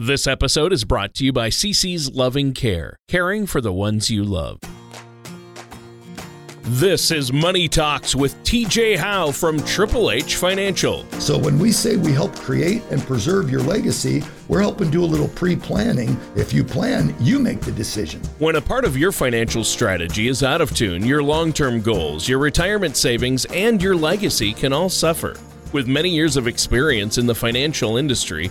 This episode is brought to you by CC's Loving Care, caring for the ones you love. This is Money Talks with TJ Howe from Triple H Financial. So, when we say we help create and preserve your legacy, we're helping do a little pre planning. If you plan, you make the decision. When a part of your financial strategy is out of tune, your long term goals, your retirement savings, and your legacy can all suffer. With many years of experience in the financial industry,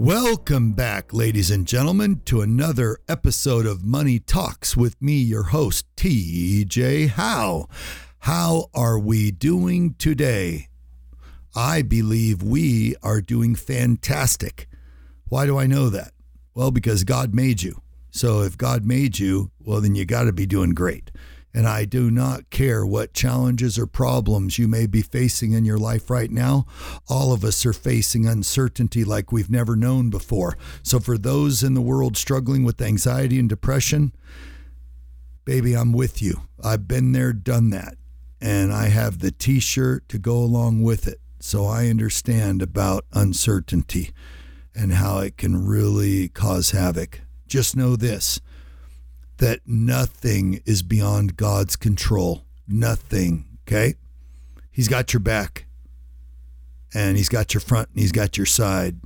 Welcome back, ladies and gentlemen, to another episode of Money Talks with me, your host, TJ Howe. How are we doing today? I believe we are doing fantastic. Why do I know that? Well, because God made you. So if God made you, well, then you got to be doing great. And I do not care what challenges or problems you may be facing in your life right now. All of us are facing uncertainty like we've never known before. So, for those in the world struggling with anxiety and depression, baby, I'm with you. I've been there, done that. And I have the t shirt to go along with it. So I understand about uncertainty and how it can really cause havoc. Just know this that nothing is beyond God's control. Nothing. Okay? He's got your back and he's got your front and he's got your side.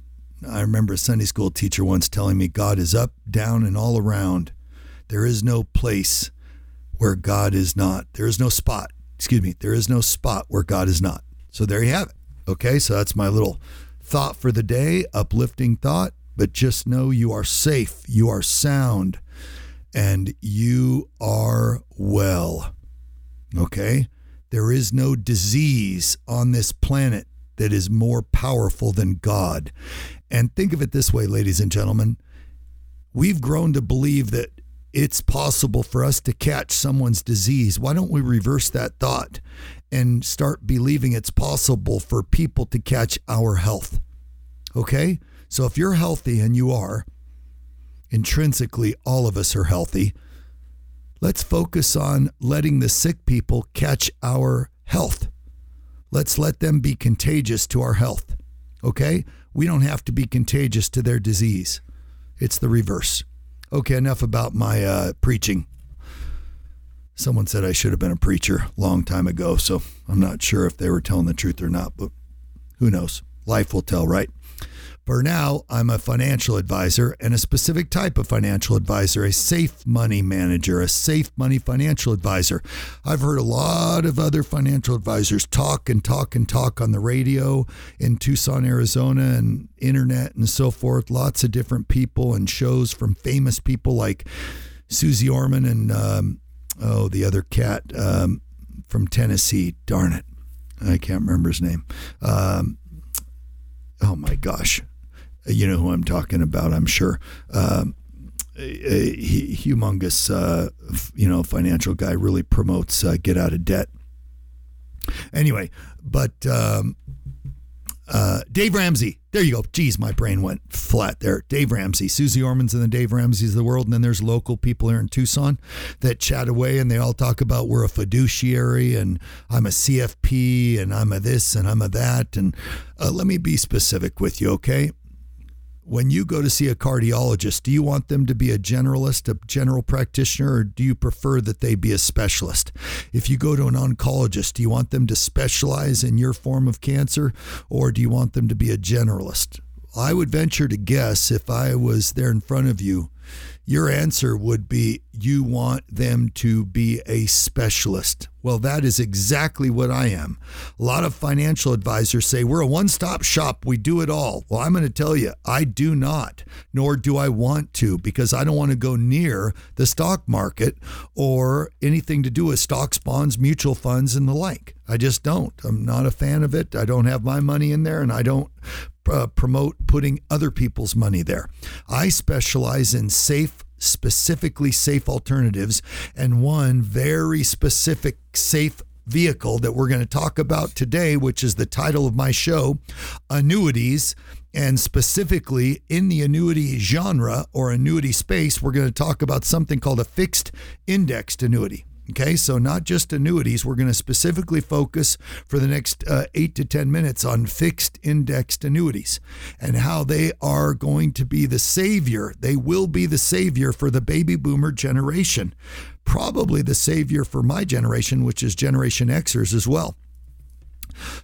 I remember a Sunday school teacher once telling me God is up, down, and all around. There is no place where God is not. There is no spot, excuse me, there is no spot where God is not. So there you have it. Okay, so that's my little thought for the day, uplifting thought. But just know you are safe, you are sound, and you are well. Okay? There is no disease on this planet that is more powerful than God. And think of it this way, ladies and gentlemen. We've grown to believe that it's possible for us to catch someone's disease. Why don't we reverse that thought and start believing it's possible for people to catch our health? Okay? So if you're healthy and you are, intrinsically, all of us are healthy. Let's focus on letting the sick people catch our health. Let's let them be contagious to our health. Okay? We don't have to be contagious to their disease. It's the reverse. Okay, enough about my uh, preaching. Someone said I should have been a preacher a long time ago, so I'm not sure if they were telling the truth or not, but who knows? Life will tell, right? For now, I'm a financial advisor and a specific type of financial advisor, a safe money manager, a safe money financial advisor. I've heard a lot of other financial advisors talk and talk and talk on the radio in Tucson, Arizona, and internet and so forth. Lots of different people and shows from famous people like Susie Orman and, um, oh, the other cat um, from Tennessee. Darn it. I can't remember his name. Um, oh my gosh you know who I'm talking about, I'm sure. Um, a, humongous, uh, you know, financial guy really promotes uh, get out of debt. Anyway, but um, uh, Dave Ramsey, there you go. Geez, my brain went flat there. Dave Ramsey, Susie Orman's and the Dave Ramseys of the world. And then there's local people here in Tucson that chat away and they all talk about we're a fiduciary and I'm a CFP and I'm a this and I'm a that. And uh, let me be specific with you, okay? When you go to see a cardiologist, do you want them to be a generalist, a general practitioner, or do you prefer that they be a specialist? If you go to an oncologist, do you want them to specialize in your form of cancer, or do you want them to be a generalist? I would venture to guess if I was there in front of you your answer would be you want them to be a specialist. Well, that is exactly what I am. A lot of financial advisors say we're a one stop shop, we do it all. Well, I'm going to tell you, I do not, nor do I want to, because I don't want to go near the stock market or anything to do with stocks, bonds, mutual funds, and the like. I just don't. I'm not a fan of it. I don't have my money in there, and I don't uh, promote putting other people's money there. I specialize in safe specifically safe alternatives and one very specific safe vehicle that we're going to talk about today, which is the title of my show, Annuities. And specifically in the annuity genre or annuity space, we're going to talk about something called a fixed indexed annuity. Okay, so not just annuities. We're going to specifically focus for the next uh, eight to 10 minutes on fixed indexed annuities and how they are going to be the savior. They will be the savior for the baby boomer generation, probably the savior for my generation, which is Generation Xers as well.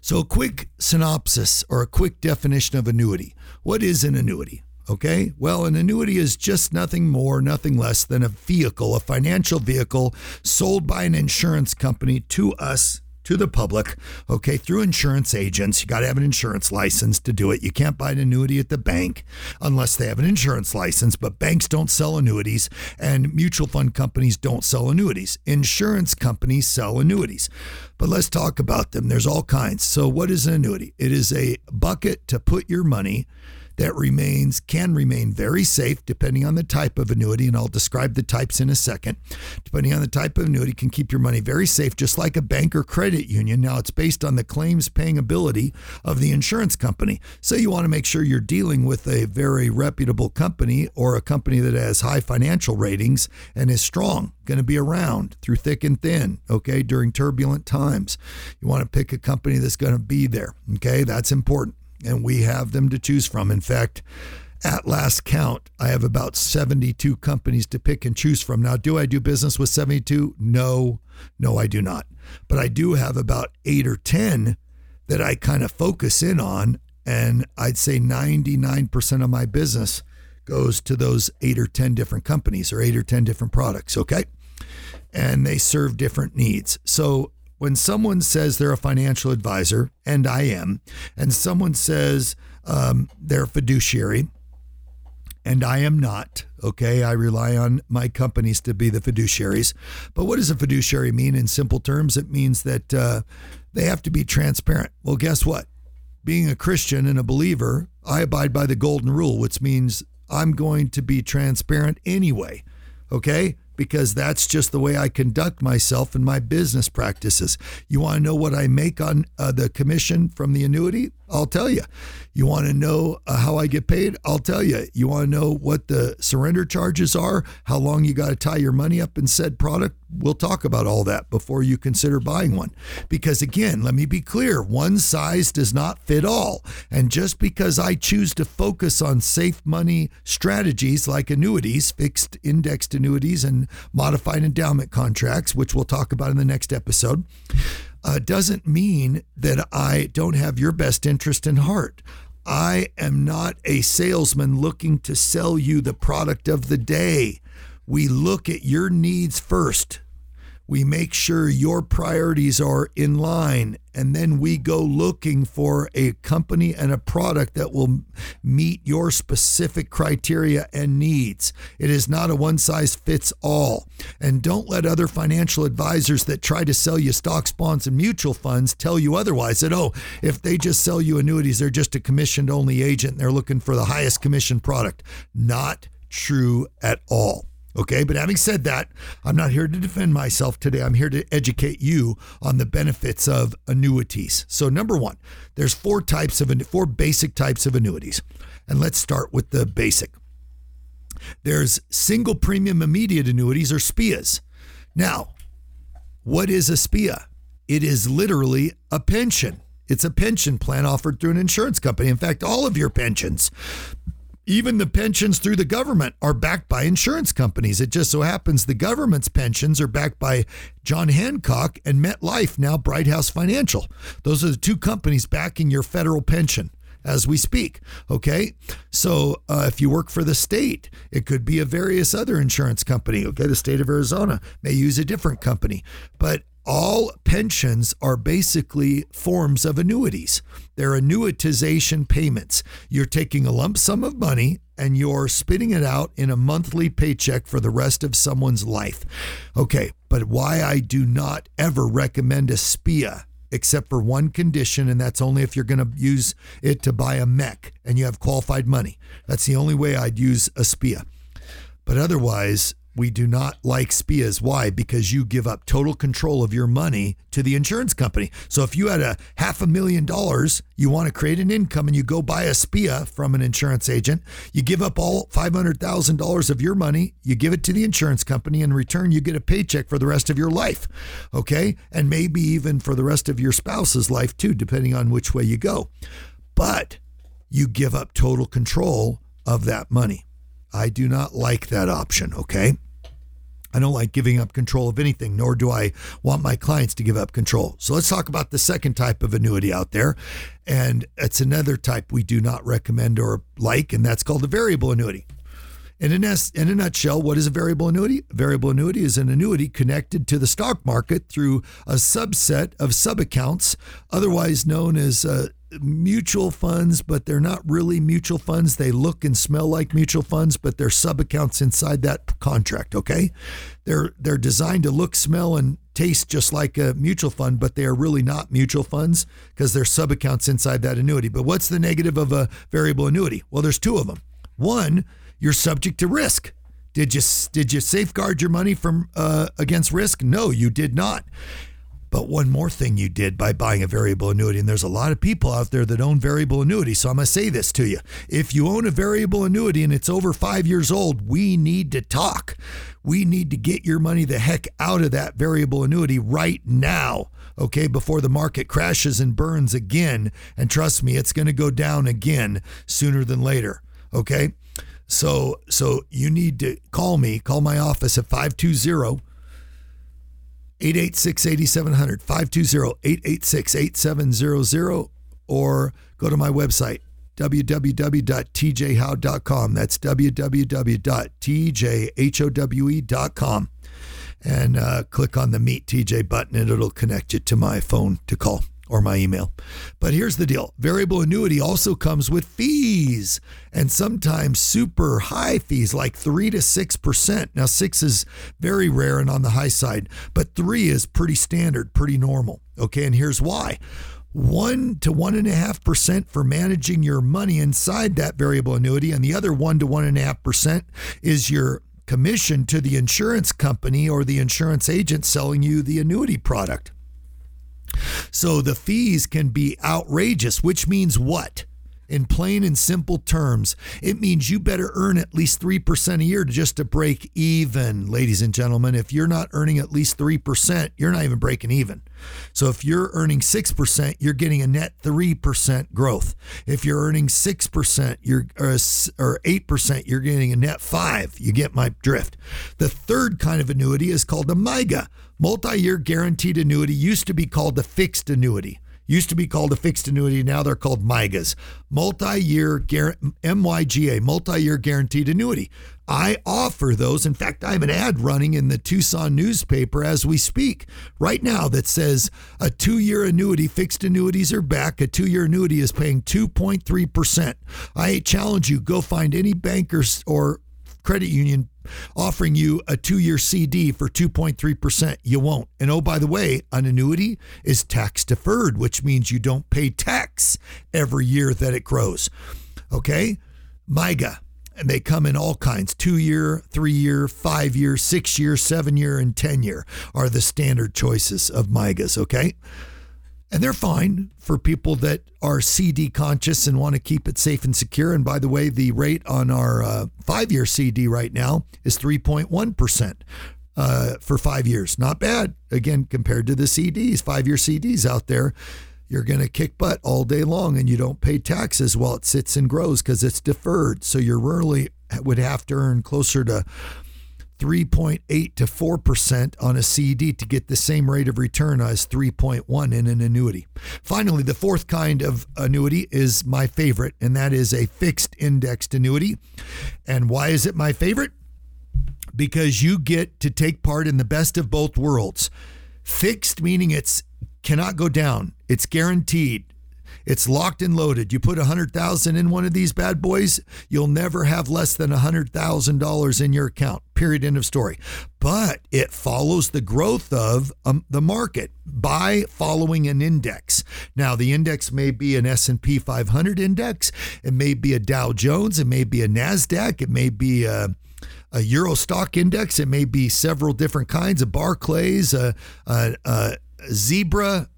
So, a quick synopsis or a quick definition of annuity. What is an annuity? Okay, well, an annuity is just nothing more, nothing less than a vehicle, a financial vehicle sold by an insurance company to us, to the public, okay, through insurance agents. You got to have an insurance license to do it. You can't buy an annuity at the bank unless they have an insurance license, but banks don't sell annuities and mutual fund companies don't sell annuities. Insurance companies sell annuities. But let's talk about them. There's all kinds. So, what is an annuity? It is a bucket to put your money that remains can remain very safe depending on the type of annuity and I'll describe the types in a second. Depending on the type of annuity can keep your money very safe just like a bank or credit union. Now it's based on the claims paying ability of the insurance company. So you want to make sure you're dealing with a very reputable company or a company that has high financial ratings and is strong, going to be around through thick and thin, okay, during turbulent times. You want to pick a company that's going to be there, okay? That's important and we have them to choose from. In fact, at last count, I have about 72 companies to pick and choose from. Now, do I do business with 72? No, no, I do not. But I do have about eight or 10 that I kind of focus in on. And I'd say 99% of my business goes to those eight or 10 different companies or eight or 10 different products. Okay. And they serve different needs. So when someone says they're a financial advisor, and I am, and someone says um, they're a fiduciary, and I am not, okay? I rely on my companies to be the fiduciaries. But what does a fiduciary mean in simple terms? It means that uh, they have to be transparent. Well, guess what? Being a Christian and a believer, I abide by the golden rule, which means I'm going to be transparent anyway, okay? Because that's just the way I conduct myself in my business practices. You want to know what I make on uh, the commission from the annuity? I'll tell you. You want to know uh, how I get paid? I'll tell you. You want to know what the surrender charges are? How long you got to tie your money up in said product? We'll talk about all that before you consider buying one. Because again, let me be clear one size does not fit all. And just because I choose to focus on safe money strategies like annuities, fixed indexed annuities, and modified endowment contracts, which we'll talk about in the next episode, uh, doesn't mean that I don't have your best interest in heart. I am not a salesman looking to sell you the product of the day. We look at your needs first we make sure your priorities are in line, and then we go looking for a company and a product that will meet your specific criteria and needs. It is not a one size fits all. And don't let other financial advisors that try to sell you stocks, bonds, and mutual funds tell you otherwise that, oh, if they just sell you annuities, they're just a commissioned only agent and they're looking for the highest commission product. Not true at all. Okay, but having said that, I'm not here to defend myself today. I'm here to educate you on the benefits of annuities. So, number one, there's four types of four basic types of annuities, and let's start with the basic. There's single premium immediate annuities or SPIAs. Now, what is a SPIA? It is literally a pension. It's a pension plan offered through an insurance company. In fact, all of your pensions even the pensions through the government are backed by insurance companies. It just so happens the government's pensions are backed by John Hancock and MetLife, now Brighthouse Financial. Those are the two companies backing your federal pension as we speak. Okay. So uh, if you work for the state, it could be a various other insurance company. Okay. The state of Arizona may use a different company, but all pensions are basically forms of annuities. They're annuitization payments. You're taking a lump sum of money and you're spitting it out in a monthly paycheck for the rest of someone's life. Okay, but why I do not ever recommend a SPIA except for one condition, and that's only if you're going to use it to buy a MEC and you have qualified money. That's the only way I'd use a SPIA. But otherwise, we do not like SPIAs. Why? Because you give up total control of your money to the insurance company. So if you had a half a million dollars, you want to create an income and you go buy a SPIA from an insurance agent, you give up all $500,000 of your money, you give it to the insurance company. And in return, you get a paycheck for the rest of your life. Okay. And maybe even for the rest of your spouse's life too, depending on which way you go. But you give up total control of that money. I do not like that option, okay? I don't like giving up control of anything, nor do I want my clients to give up control. So let's talk about the second type of annuity out there. And it's another type we do not recommend or like, and that's called a variable annuity. In a, in a nutshell, what is a variable annuity? A variable annuity is an annuity connected to the stock market through a subset of subaccounts, otherwise known as uh, mutual funds, but they're not really mutual funds. They look and smell like mutual funds, but they're sub accounts inside that contract. Okay, they're they're designed to look, smell, and taste just like a mutual fund, but they are really not mutual funds because they're sub accounts inside that annuity. But what's the negative of a variable annuity? Well, there's two of them. One, you're subject to risk. Did you did you safeguard your money from uh, against risk? No, you did not. But one more thing you did by buying a variable annuity, and there's a lot of people out there that own variable annuity. So I'm going to say this to you. If you own a variable annuity and it's over five years old, we need to talk. We need to get your money the heck out of that variable annuity right now, okay, before the market crashes and burns again. And trust me, it's going to go down again sooner than later, okay? So, so you need to call me, call my office at 520 886 8700, 520 886 8700, or go to my website, www.tjhowe.com. That's www.tjhowe.com. And uh, click on the Meet TJ button, and it'll connect you to my phone to call or my email. But here's the deal variable annuity also comes with fees and sometimes super high fees, like 3 to 6%. Now, 6 is very rare and on the high side, but 3 is pretty standard, pretty normal. Okay, and here's why. One to one and a half percent for managing your money inside that variable annuity, and the other one to one and a half percent is your commission to the insurance company or the insurance agent selling you the annuity product. So the fees can be outrageous, which means what? In plain and simple terms, it means you better earn at least 3% a year just to break even, ladies and gentlemen. If you're not earning at least 3%, you're not even breaking even. So if you're earning 6%, you're getting a net 3% growth. If you're earning 6%, you're or, uh, or 8%, you're getting a net 5. You get my drift. The third kind of annuity is called a MYGA, multi-year guaranteed annuity used to be called a fixed annuity used to be called a fixed annuity. Now they're called MYGAs, multi-year MYGA, multi-year guaranteed annuity. I offer those. In fact, I have an ad running in the Tucson newspaper as we speak right now that says a two year annuity, fixed annuities are back. A two year annuity is paying 2.3%. I challenge you, go find any bankers or credit union offering you a two year CD for 2.3%. You won't. And oh, by the way, an annuity is tax deferred, which means you don't pay tax every year that it grows. Okay? MYGA. And they come in all kinds two year, three year, five year, six year, seven year, and 10 year are the standard choices of MYGAs. Okay? And they're fine for people that are CD conscious and want to keep it safe and secure. And by the way, the rate on our uh, five year CD right now is 3.1% uh, for five years. Not bad. Again, compared to the CDs, five year CDs out there, you're going to kick butt all day long and you don't pay taxes while it sits and grows because it's deferred. So you really would have to earn closer to 3.8 to 4% on a CD to get the same rate of return as 3.1 in an annuity. Finally, the fourth kind of annuity is my favorite, and that is a fixed indexed annuity. And why is it my favorite? Because you get to take part in the best of both worlds. Fixed meaning it's cannot go down. It's guaranteed. It's locked and loaded. You put a hundred thousand in one of these bad boys, you'll never have less than a hundred thousand dollars in your account. Period. End of story. But it follows the growth of um, the market by following an index. Now, the index may be an S&P 500 index. It may be a Dow Jones. It may be a Nasdaq. It may be a a Euro stock index. It may be several different kinds of Barclays, a, Zebra.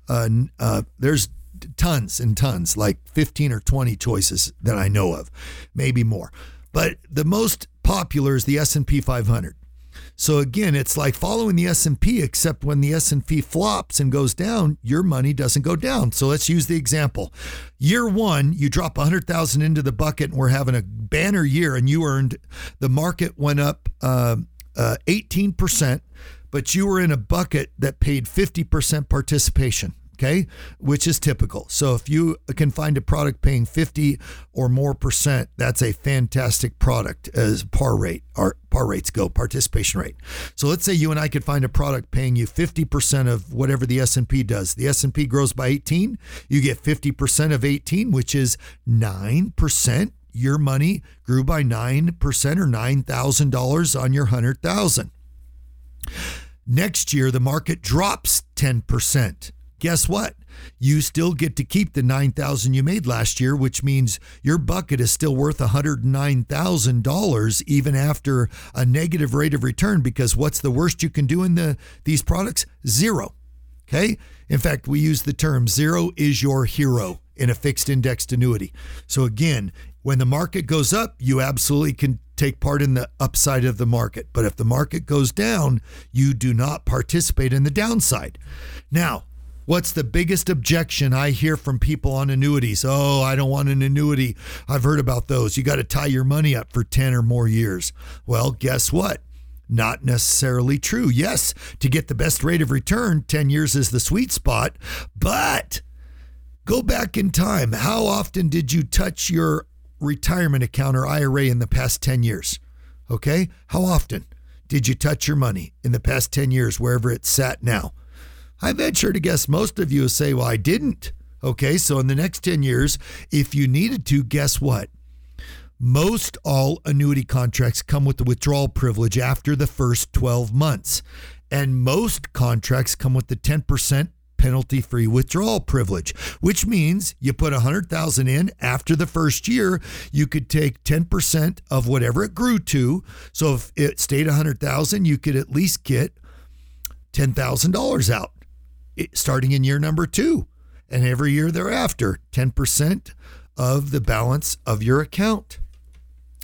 There's tons and tons, like 15 or 20 choices that I know of, maybe more. But the most popular is the S&P 500. So again, it's like following the S&P except when the S&P flops and goes down, your money doesn't go down. So let's use the example. Year 1, you drop 100,000 into the bucket and we're having a banner year and you earned the market went up uh, uh, 18%, but you were in a bucket that paid 50% participation okay, which is typical. So if you can find a product paying 50 or more percent, that's a fantastic product as par rate, our par rates go, participation rate. So let's say you and I could find a product paying you 50% of whatever the S&P does. The S&P grows by 18, you get 50% of 18, which is 9%. Your money grew by 9% or $9,000 on your 100,000. Next year the market drops 10% guess what? You still get to keep the 9000 you made last year, which means your bucket is still worth $109,000 even after a negative rate of return because what's the worst you can do in the these products? Zero. Okay? In fact, we use the term zero is your hero in a fixed indexed annuity. So again, when the market goes up, you absolutely can take part in the upside of the market. But if the market goes down, you do not participate in the downside. Now, What's the biggest objection I hear from people on annuities? Oh, I don't want an annuity. I've heard about those. You got to tie your money up for 10 or more years. Well, guess what? Not necessarily true. Yes, to get the best rate of return, 10 years is the sweet spot, but go back in time. How often did you touch your retirement account or IRA in the past 10 years? Okay? How often did you touch your money in the past 10 years, wherever it's sat now? I venture to guess most of you say, well, I didn't. Okay, so in the next 10 years, if you needed to, guess what? Most all annuity contracts come with the withdrawal privilege after the first 12 months. And most contracts come with the 10% penalty free withdrawal privilege, which means you put 100,000 in after the first year, you could take 10% of whatever it grew to. So if it stayed 100,000, you could at least get $10,000 out starting in year number two and every year thereafter, 10% of the balance of your account.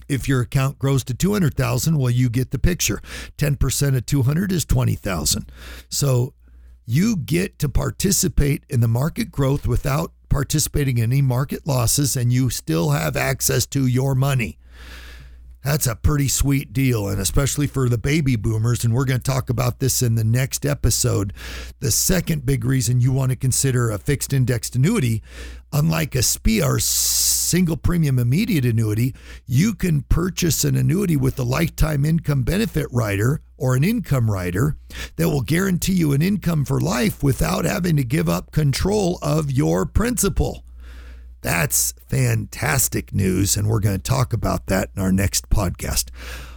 If your account grows to 200,000, well you get the picture. 10% of 200 is 20,000. So you get to participate in the market growth without participating in any market losses and you still have access to your money. That's a pretty sweet deal, and especially for the baby boomers. And we're going to talk about this in the next episode. The second big reason you want to consider a fixed indexed annuity, unlike a SPIA or single premium immediate annuity, you can purchase an annuity with a lifetime income benefit rider or an income rider that will guarantee you an income for life without having to give up control of your principal. That's fantastic news, and we're going to talk about that in our next podcast.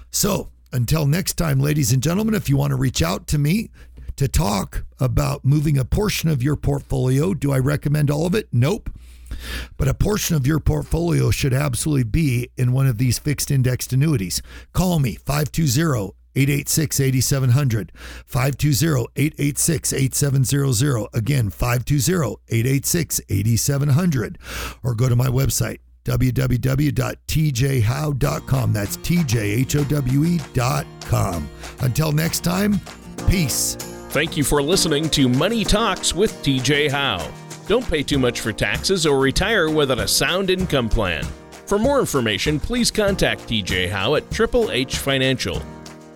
So, until next time, ladies and gentlemen, if you want to reach out to me to talk about moving a portion of your portfolio, do I recommend all of it? Nope. But a portion of your portfolio should absolutely be in one of these fixed indexed annuities. Call me 520 886 8700, 520 886 8700. Again, 520 886 8700. Or go to my website, www.tjhowe.com. That's tjhowe.com. Until next time, peace. Thank you for listening to Money Talks with TJ Howe. Don't pay too much for taxes or retire without a sound income plan. For more information, please contact TJ Howe at Triple H Financial.